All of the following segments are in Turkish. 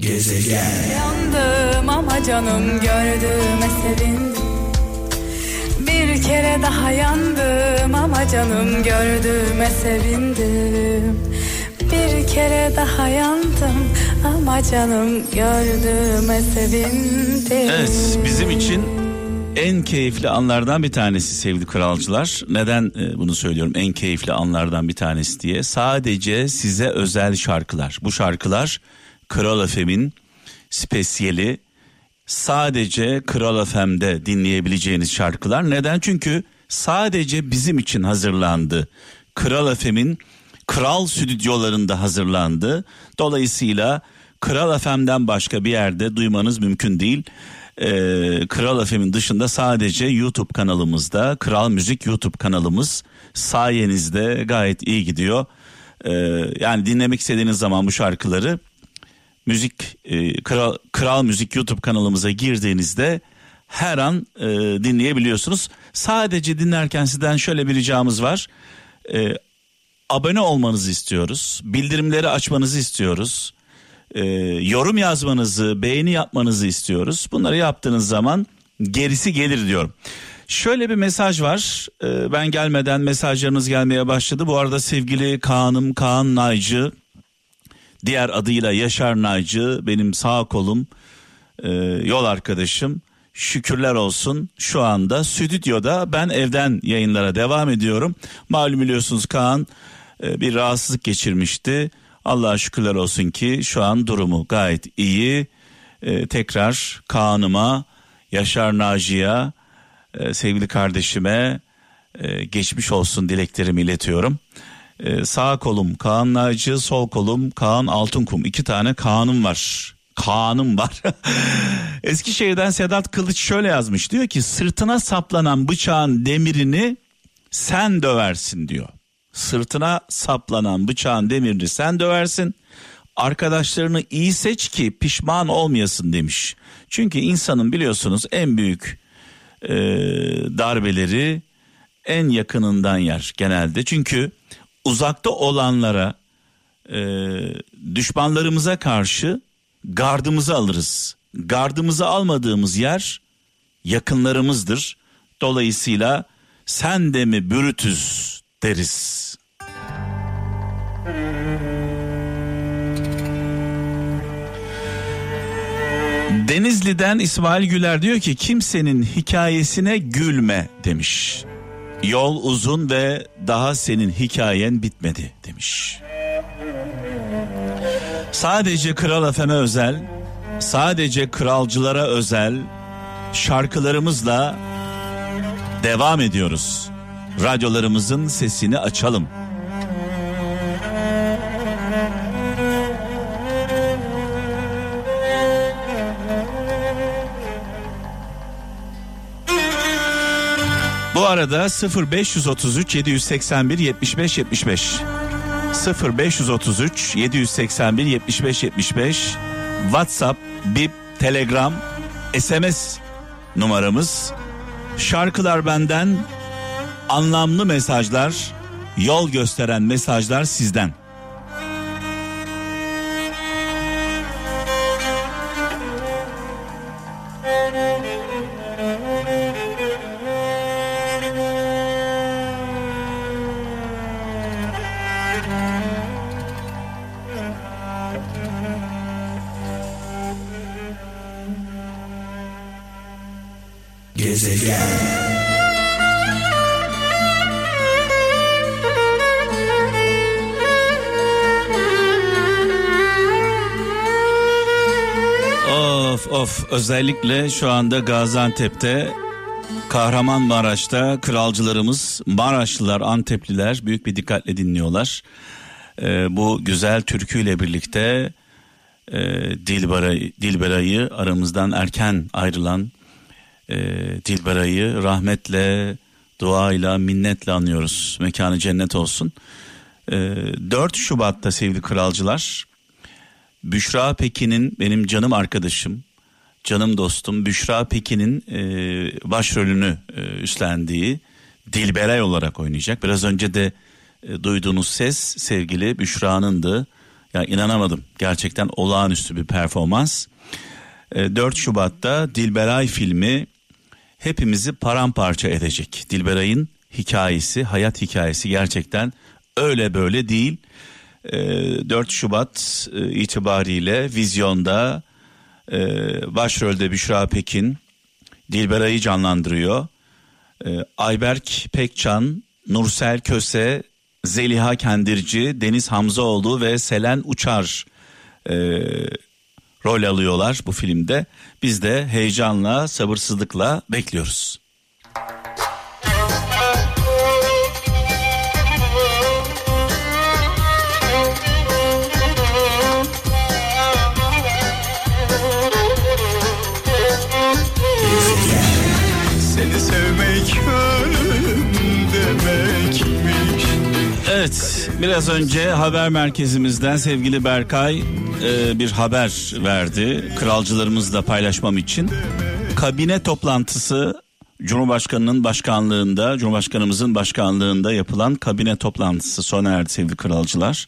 Gezegen Yandım ama canım gördüğüme sevindim Bir kere daha yandım ama canım gördüğüme sevindim Bir kere daha yandım ama canım gördüğüme sevindim Evet bizim için en keyifli anlardan bir tanesi sevgili kralcılar. Neden e, bunu söylüyorum en keyifli anlardan bir tanesi diye. Sadece size özel şarkılar. Bu şarkılar Kral Efem'in spesiyeli sadece Kral FM'de dinleyebileceğiniz şarkılar. Neden? Çünkü sadece bizim için hazırlandı. Kral FM'in kral stüdyolarında hazırlandı. Dolayısıyla Kral FM'den başka bir yerde duymanız mümkün değil. Ee, Kral FM'in dışında sadece YouTube kanalımızda Kral Müzik YouTube kanalımız sayenizde gayet iyi gidiyor. Ee, yani dinlemek istediğiniz zaman bu şarkıları müzik e, kral, kral müzik YouTube kanalımıza girdiğinizde her an e, dinleyebiliyorsunuz. Sadece dinlerken sizden şöyle bir ricamız var. E, abone olmanızı istiyoruz. Bildirimleri açmanızı istiyoruz. E, yorum yazmanızı, beğeni yapmanızı istiyoruz. Bunları yaptığınız zaman gerisi gelir diyorum. Şöyle bir mesaj var. E, ben gelmeden mesajlarınız gelmeye başladı. Bu arada sevgili Kaan'ım, Kaan Naycı diğer adıyla Yaşar Naycı benim sağ kolum e, yol arkadaşım şükürler olsun şu anda stüdyoda ben evden yayınlara devam ediyorum. Malum biliyorsunuz Kaan e, bir rahatsızlık geçirmişti. Allah'a şükürler olsun ki şu an durumu gayet iyi. E, tekrar Kaan'ıma, Yaşar Naci'ye, e, sevgili kardeşime e, geçmiş olsun dileklerimi iletiyorum. Ee, sağ kolum Kaan Naci, sol kolum Kaan Altınkum. İki tane Kaan'ım var. Kaan'ım var. Eskişehir'den Sedat Kılıç şöyle yazmış. Diyor ki sırtına saplanan bıçağın demirini sen döversin diyor. Sırtına saplanan bıçağın demirini sen döversin. Arkadaşlarını iyi seç ki pişman olmayasın demiş. Çünkü insanın biliyorsunuz en büyük e, darbeleri en yakınından yer genelde. Çünkü uzakta olanlara e, düşmanlarımıza karşı gardımızı alırız. Gardımızı almadığımız yer yakınlarımızdır. Dolayısıyla sen de mi bürütüz deriz. Denizli'den İsmail Güler diyor ki kimsenin hikayesine gülme demiş. Yol uzun ve daha senin hikayen bitmedi demiş. Sadece Kral Efem'e özel, sadece kralcılara özel şarkılarımızla devam ediyoruz. Radyolarımızın sesini açalım. Arada 0533 781 75 75 0533 781 75 75 WhatsApp, Bip, Telegram, SMS numaramız. Şarkılar benden, anlamlı mesajlar, yol gösteren mesajlar sizden. Of özellikle şu anda Gaziantep'te Kahramanmaraş'ta kralcılarımız Maraşlılar Antepliler büyük bir dikkatle dinliyorlar. Ee, bu güzel türküyle birlikte e, Dilbera'yı aramızdan erken ayrılan e, Dilbera'yı rahmetle, duayla, minnetle anıyoruz. Mekanı cennet olsun. E, 4 Şubat'ta sevgili kralcılar Büşra Pekin'in benim canım arkadaşım, canım dostum Büşra Pekin'in e, başrolünü e, üstlendiği Dilberay olarak oynayacak. Biraz önce de e, duyduğunuz ses sevgili Büşra'nındı. Ya inanamadım. Gerçekten olağanüstü bir performans. 4 e, Şubat'ta Dilberay filmi hepimizi paramparça edecek. Dilberay'ın hikayesi, hayat hikayesi gerçekten öyle böyle değil. 4 e, Şubat e, itibariyle vizyonda başrolde Büşra Pekin Dilberay'ı canlandırıyor. Ayberk Pekcan, Nursel Köse, Zeliha Kendirci, Deniz Hamzaoğlu ve Selen Uçar e, rol alıyorlar bu filmde. Biz de heyecanla, sabırsızlıkla bekliyoruz. Seni sevmek ölüm demekmiş. Evet, biraz önce haber merkezimizden sevgili Berkay e, bir haber verdi kralcılarımızla paylaşmam için. Kabine toplantısı Cumhurbaşkanının başkanlığında, Cumhurbaşkanımızın başkanlığında yapılan kabine toplantısı sona erdi sevgili kralcılar.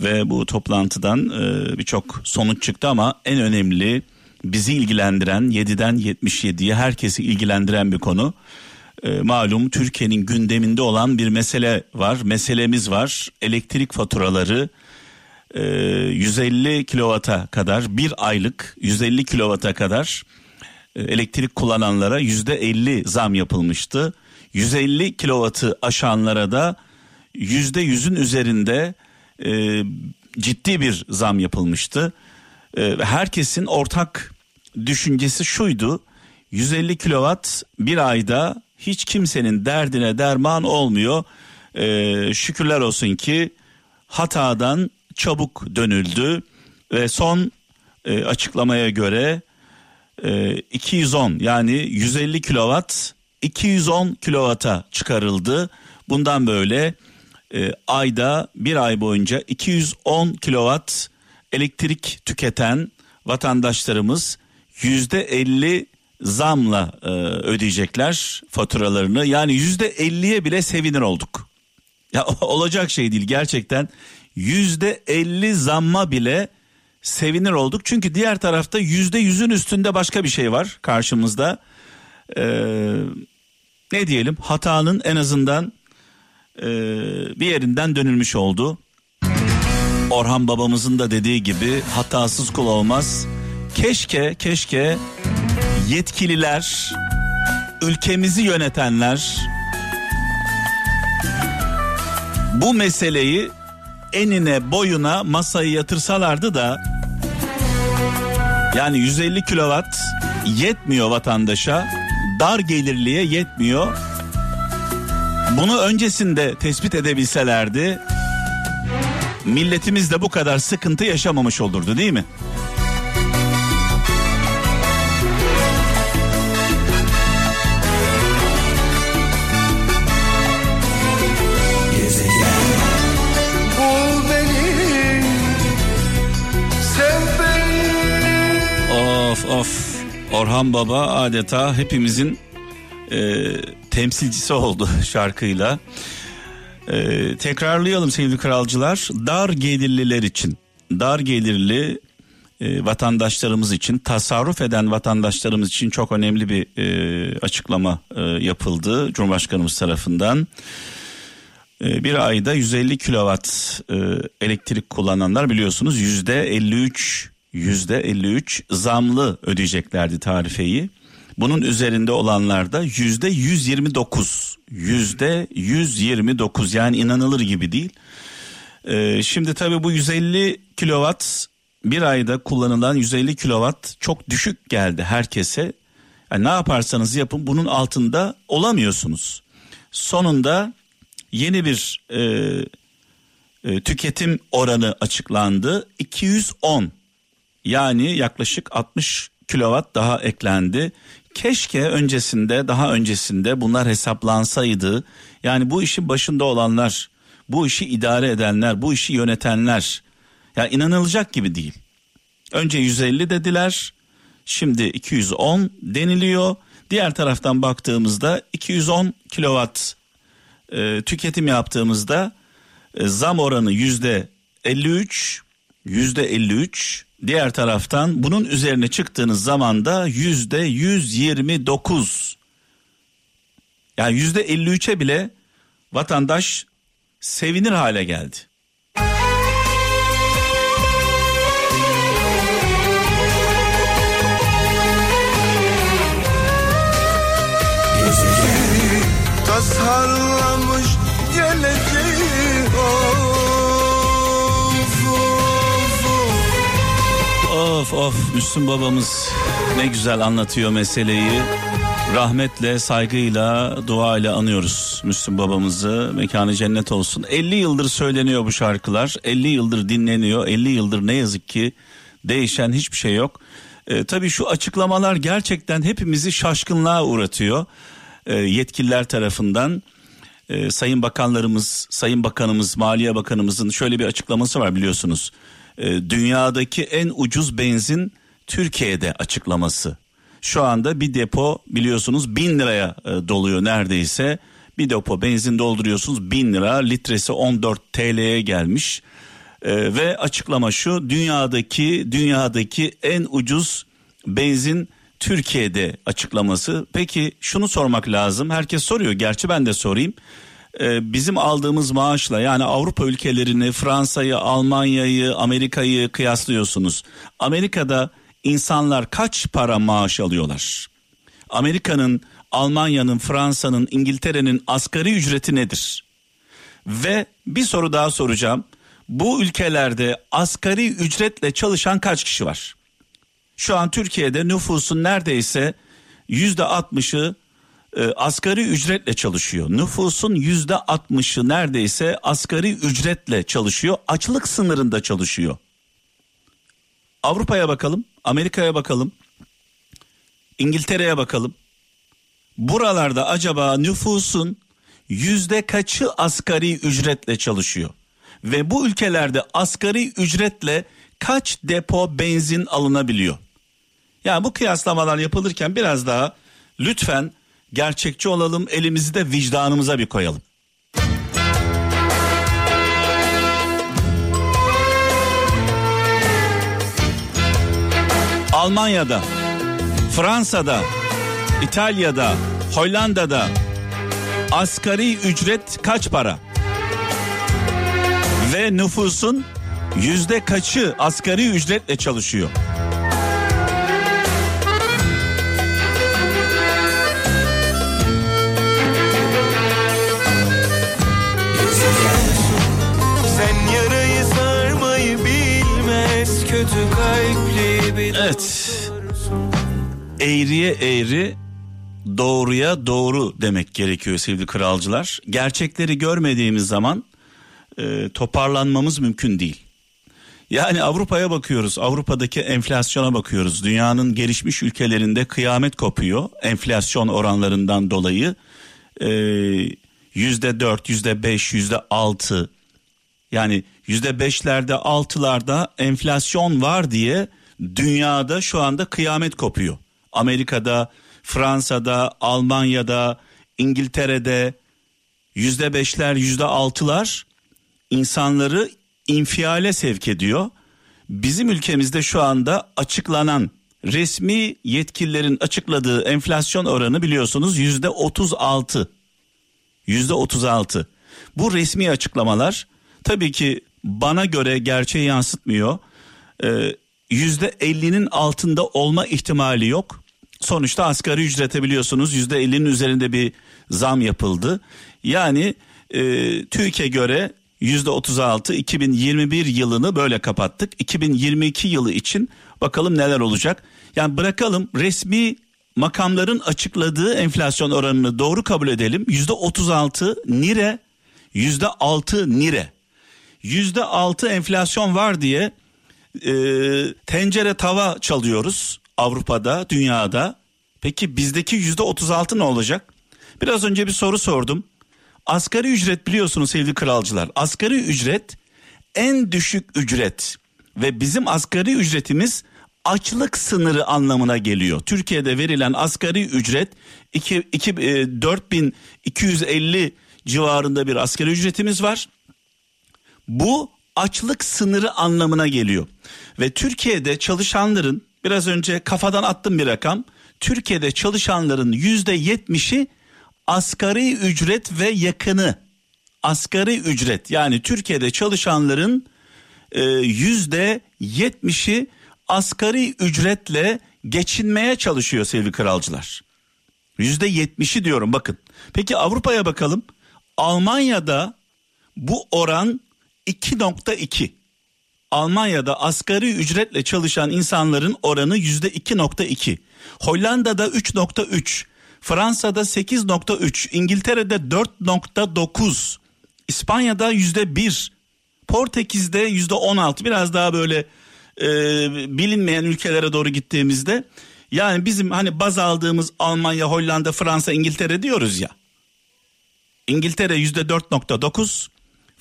Ve bu toplantıdan e, birçok sonuç çıktı ama en önemli bizi ilgilendiren 7'den 77'ye herkesi ilgilendiren bir konu. E, malum Türkiye'nin gündeminde olan bir mesele var. Meselemiz var. Elektrik faturaları 150 ee, kilovata kadar bir aylık 150 kilovata kadar e, elektrik kullananlara yüzde 50 zam yapılmıştı. 150 kilovatı aşanlara da yüzde yüzün üzerinde e, ciddi bir zam yapılmıştı. E, herkesin ortak düşüncesi şuydu. 150 kilovat bir ayda hiç kimsenin derdine derman olmuyor. E, şükürler olsun ki hatadan çabuk dönüldü ve son e, açıklamaya göre e, 210 yani 150 kilowatt 210 kilowata çıkarıldı. Bundan böyle e, ayda bir ay boyunca 210 kilowatt elektrik tüketen vatandaşlarımız yüzde 50 zamla e, ödeyecekler faturalarını. Yani yüzde 50'ye bile sevinir olduk. Ya olacak şey değil gerçekten yüzde elli zamma bile sevinir olduk. Çünkü diğer tarafta yüzde yüzün üstünde başka bir şey var karşımızda. Ee, ne diyelim hatanın en azından e, bir yerinden dönülmüş oldu. Orhan babamızın da dediği gibi hatasız kul olmaz. Keşke keşke yetkililer, ülkemizi yönetenler bu meseleyi enine boyuna masayı yatırsalardı da yani 150 kilowatt yetmiyor vatandaşa dar gelirliye yetmiyor. Bunu öncesinde tespit edebilselerdi milletimiz de bu kadar sıkıntı yaşamamış olurdu değil mi? Of Orhan Baba adeta hepimizin e, temsilcisi oldu şarkıyla. E, tekrarlayalım sevgili kralcılar. Dar gelirliler için, dar gelirli e, vatandaşlarımız için, tasarruf eden vatandaşlarımız için çok önemli bir e, açıklama e, yapıldı Cumhurbaşkanımız tarafından. E, bir ayda 150 kilowatt e, elektrik kullananlar biliyorsunuz yüzde 53 yüzde 53 zamlı ödeyeceklerdi tarifeyi. Bunun üzerinde olanlar da yüzde 129 yüzde 129 yani inanılır gibi değil. Ee, şimdi tabii bu 150 kilowatt bir ayda kullanılan 150 kilowatt çok düşük geldi herkese. Yani ne yaparsanız yapın bunun altında olamıyorsunuz. Sonunda yeni bir e, e, tüketim oranı açıklandı. 210 yani yaklaşık 60 kilowatt daha eklendi. Keşke öncesinde daha öncesinde bunlar hesaplansaydı. Yani bu işin başında olanlar, bu işi idare edenler, bu işi yönetenler ya inanılacak gibi değil. Önce 150 dediler. Şimdi 210 deniliyor. Diğer taraftan baktığımızda 210 kilowatt e, tüketim yaptığımızda e, zam oranı yüzde 53 yüzde 53 diğer taraftan bunun üzerine çıktığınız zaman da yüzde 129 yani yüzde 53'e bile vatandaş sevinir hale geldi. tasarlamış of. Of Müslüm babamız ne güzel anlatıyor meseleyi. Rahmetle, saygıyla, duayla anıyoruz Müslüm babamızı. Mekanı cennet olsun. 50 yıldır söyleniyor bu şarkılar. 50 yıldır dinleniyor. 50 yıldır ne yazık ki değişen hiçbir şey yok. Ee, tabii şu açıklamalar gerçekten hepimizi şaşkınlığa uğratıyor e, yetkililer tarafından e, sayın bakanlarımız, sayın bakanımız, maliye bakanımızın şöyle bir açıklaması var biliyorsunuz. E, dünyadaki en ucuz benzin Türkiye'de açıklaması. Şu anda bir depo biliyorsunuz bin liraya e, doluyor neredeyse. Bir depo benzin dolduruyorsunuz bin lira litresi 14 TL'ye gelmiş. E, ve açıklama şu dünyadaki dünyadaki en ucuz benzin Türkiye'de açıklaması. Peki şunu sormak lazım. Herkes soruyor. Gerçi ben de sorayım. Ee, bizim aldığımız maaşla yani Avrupa ülkelerini, Fransa'yı, Almanya'yı, Amerika'yı kıyaslıyorsunuz. Amerika'da insanlar kaç para maaş alıyorlar? Amerika'nın, Almanya'nın, Fransa'nın, İngiltere'nin asgari ücreti nedir? Ve bir soru daha soracağım. Bu ülkelerde asgari ücretle çalışan kaç kişi var? Şu an Türkiye'de nüfusun neredeyse yüzde altmışı e, asgari ücretle çalışıyor. Nüfusun yüzde altmışı neredeyse asgari ücretle çalışıyor. Açlık sınırında çalışıyor. Avrupa'ya bakalım, Amerika'ya bakalım, İngiltere'ye bakalım. Buralarda acaba nüfusun yüzde kaçı asgari ücretle çalışıyor? Ve bu ülkelerde asgari ücretle kaç depo benzin alınabiliyor? Yani bu kıyaslamalar yapılırken biraz daha lütfen gerçekçi olalım elimizi de vicdanımıza bir koyalım. Almanya'da, Fransa'da, İtalya'da, Hollanda'da asgari ücret kaç para? Ve nüfusun yüzde kaçı asgari ücretle çalışıyor? Evet. Eğriye eğri, doğruya doğru demek gerekiyor sevgili kralcılar. Gerçekleri görmediğimiz zaman e, toparlanmamız mümkün değil. Yani Avrupa'ya bakıyoruz, Avrupa'daki enflasyona bakıyoruz. Dünyanın gelişmiş ülkelerinde kıyamet kopuyor enflasyon oranlarından dolayı. E, yüzde dört, yüzde beş, yüzde altı yani yüzde beşlerde altılarda enflasyon var diye dünyada şu anda kıyamet kopuyor. Amerika'da, Fransa'da, Almanya'da, İngiltere'de yüzde beşler, yüzde altılar insanları infiale sevk ediyor. Bizim ülkemizde şu anda açıklanan resmi yetkililerin açıkladığı enflasyon oranı biliyorsunuz yüzde otuz altı. Yüzde otuz altı. Bu resmi açıklamalar tabii ki bana göre gerçeği yansıtmıyor. Ee, yüzde 50'nin altında olma ihtimali yok. Sonuçta asgari ücrete biliyorsunuz yüzde 50'nin üzerinde bir zam yapıldı. Yani e, TÜİK'e göre yüzde 36 2021 yılını böyle kapattık. 2022 yılı için bakalım neler olacak. Yani bırakalım resmi makamların açıkladığı enflasyon oranını doğru kabul edelim. Yüzde 36 nire, yüzde 6 nire. Yüzde altı enflasyon var diye e, tencere tava çalıyoruz Avrupa'da, dünyada. Peki bizdeki yüzde otuz altı ne olacak? Biraz önce bir soru sordum. Asgari ücret biliyorsunuz sevgili kralcılar. Asgari ücret en düşük ücret ve bizim asgari ücretimiz açlık sınırı anlamına geliyor. Türkiye'de verilen asgari ücret 2, 2, e, 4250 civarında bir asgari ücretimiz var. Bu açlık sınırı anlamına geliyor. Ve Türkiye'de çalışanların biraz önce kafadan attım bir rakam. Türkiye'de çalışanların yüzde yetmişi asgari ücret ve yakını. Asgari ücret yani Türkiye'de çalışanların e, yüzde yetmişi asgari ücretle geçinmeye çalışıyor sevgili kralcılar. Yüzde yetmişi diyorum bakın. Peki Avrupa'ya bakalım. Almanya'da bu oran 2.2. Almanya'da asgari ücretle çalışan insanların oranı yüzde 2.2. Hollanda'da 3.3. Fransa'da 8.3. İngiltere'de 4.9. İspanya'da yüzde 1. Portekiz'de yüzde 16. Biraz daha böyle e, bilinmeyen ülkelere doğru gittiğimizde yani bizim hani baz aldığımız Almanya, Hollanda, Fransa, İngiltere diyoruz ya. İngiltere yüzde 4.9,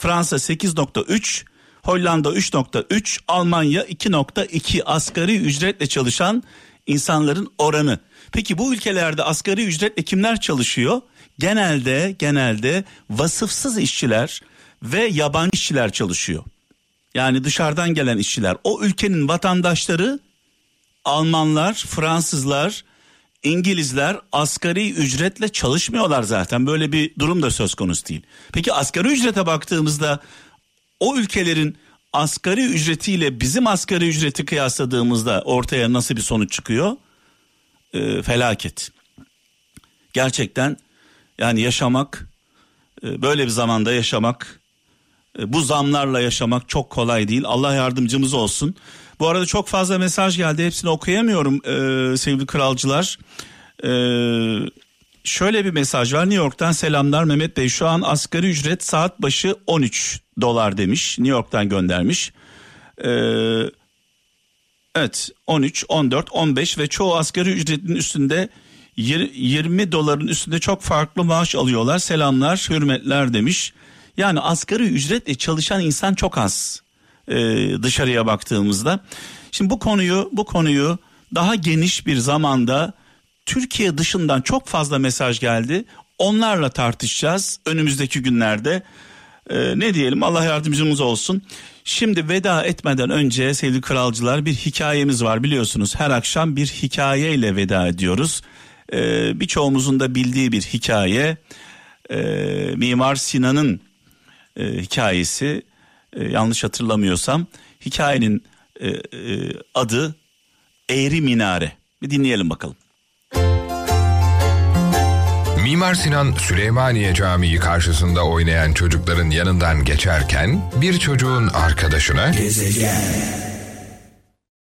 Fransa 8.3, Hollanda 3.3, Almanya 2.2 asgari ücretle çalışan insanların oranı. Peki bu ülkelerde asgari ücretle kimler çalışıyor? Genelde genelde vasıfsız işçiler ve yabancı işçiler çalışıyor. Yani dışarıdan gelen işçiler. O ülkenin vatandaşları Almanlar, Fransızlar, İngilizler asgari ücretle çalışmıyorlar zaten. Böyle bir durum da söz konusu değil. Peki asgari ücrete baktığımızda o ülkelerin asgari ücretiyle bizim asgari ücreti kıyasladığımızda ortaya nasıl bir sonuç çıkıyor? Ee, felaket. Gerçekten yani yaşamak e, böyle bir zamanda yaşamak e, bu zamlarla yaşamak çok kolay değil. Allah yardımcımız olsun. Bu arada çok fazla mesaj geldi. Hepsini okuyamıyorum e, sevgili kralcılar. E, şöyle bir mesaj var. New York'tan selamlar Mehmet Bey. Şu an asgari ücret saat başı 13 dolar demiş. New York'tan göndermiş. E, evet 13, 14, 15 ve çoğu asgari ücretin üstünde 20 doların üstünde çok farklı maaş alıyorlar. Selamlar, hürmetler demiş. Yani asgari ücretle çalışan insan çok az e, dışarıya baktığımızda. Şimdi bu konuyu bu konuyu daha geniş bir zamanda Türkiye dışından çok fazla mesaj geldi. Onlarla tartışacağız önümüzdeki günlerde. Ee, ne diyelim Allah yardımcımız olsun. Şimdi veda etmeden önce sevgili kralcılar bir hikayemiz var biliyorsunuz. Her akşam bir hikayeyle veda ediyoruz. Ee, birçoğumuzun da bildiği bir hikaye. Ee, Mimar Sinan'ın e, hikayesi e, yanlış hatırlamıyorsam hikayenin e, e, adı Eğri Minare. Bir dinleyelim bakalım. Mimar Sinan Süleymaniye Camii karşısında oynayan çocukların yanından geçerken bir çocuğun arkadaşına Gezegen